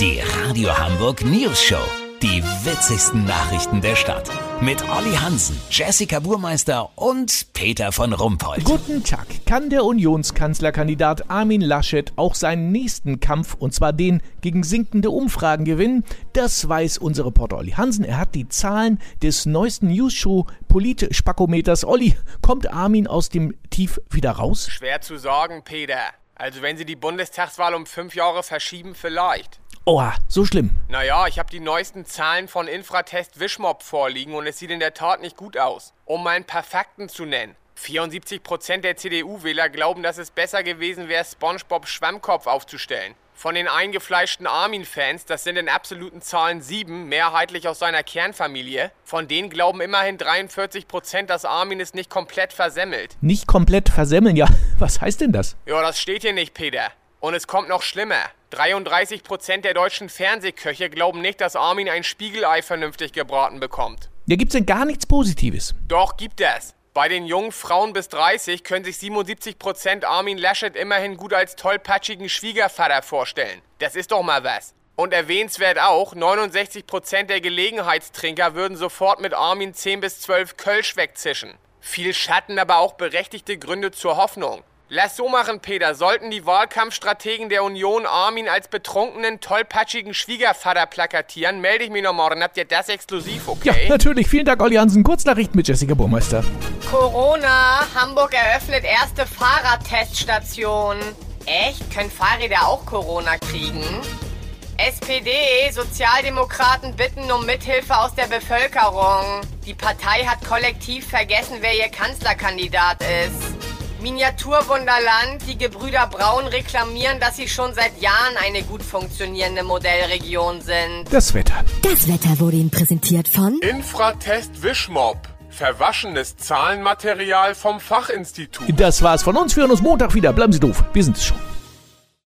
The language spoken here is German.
Die Radio Hamburg News Show. Die witzigsten Nachrichten der Stadt. Mit Olli Hansen, Jessica Burmeister und Peter von Rumpold. Guten Tag. Kann der Unionskanzlerkandidat Armin Laschet auch seinen nächsten Kampf, und zwar den gegen sinkende Umfragen, gewinnen? Das weiß unser Reporter Olli Hansen. Er hat die Zahlen des neuesten News-Show Polit-Spakometers. Olli, kommt Armin aus dem Tief wieder raus? Schwer zu sagen, Peter. Also wenn sie die Bundestagswahl um fünf Jahre verschieben, vielleicht. Oha, so schlimm. Naja, ich habe die neuesten Zahlen von Infratest Wischmob vorliegen und es sieht in der Tat nicht gut aus. Um mal einen paar Fakten zu nennen. 74% der CDU-Wähler glauben, dass es besser gewesen wäre, SpongeBob Schwammkopf aufzustellen. Von den eingefleischten Armin-Fans, das sind in absoluten Zahlen sieben, mehrheitlich aus seiner Kernfamilie, von denen glauben immerhin 43%, dass Armin es nicht komplett versemmelt. Nicht komplett versemmeln, ja. Was heißt denn das? Ja, das steht hier nicht, Peter. Und es kommt noch schlimmer. 33% der deutschen Fernsehköche glauben nicht, dass Armin ein Spiegelei vernünftig gebraten bekommt. Ja, gibt's denn gar nichts Positives? Doch, gibt es. Bei den jungen Frauen bis 30 können sich 77% Armin Laschet immerhin gut als tollpatschigen Schwiegervater vorstellen. Das ist doch mal was. Und erwähnenswert auch, 69% der Gelegenheitstrinker würden sofort mit Armin 10 bis 12 Kölsch wegzischen. Viel Schatten, aber auch berechtigte Gründe zur Hoffnung. Lass so machen, Peter. Sollten die Wahlkampfstrategen der Union Armin als betrunkenen, tollpatschigen Schwiegervater plakatieren, melde ich mich noch morgen. Habt ihr das exklusiv, okay? Ja, natürlich. Vielen Dank, Olli Hansen. Kurznachrichten mit Jessica Burmeister. Corona. Hamburg eröffnet erste Fahrradteststation. Echt? Können Fahrräder auch Corona kriegen? SPD, Sozialdemokraten bitten um Mithilfe aus der Bevölkerung. Die Partei hat kollektiv vergessen, wer ihr Kanzlerkandidat ist. Miniaturwunderland, die Gebrüder Braun reklamieren, dass sie schon seit Jahren eine gut funktionierende Modellregion sind. Das Wetter. Das Wetter wurde Ihnen präsentiert von Infratest Wischmob. Verwaschenes Zahlenmaterial vom Fachinstitut. Das war's von uns. Wir hören uns Montag wieder. Bleiben Sie doof. Wir sind es schon.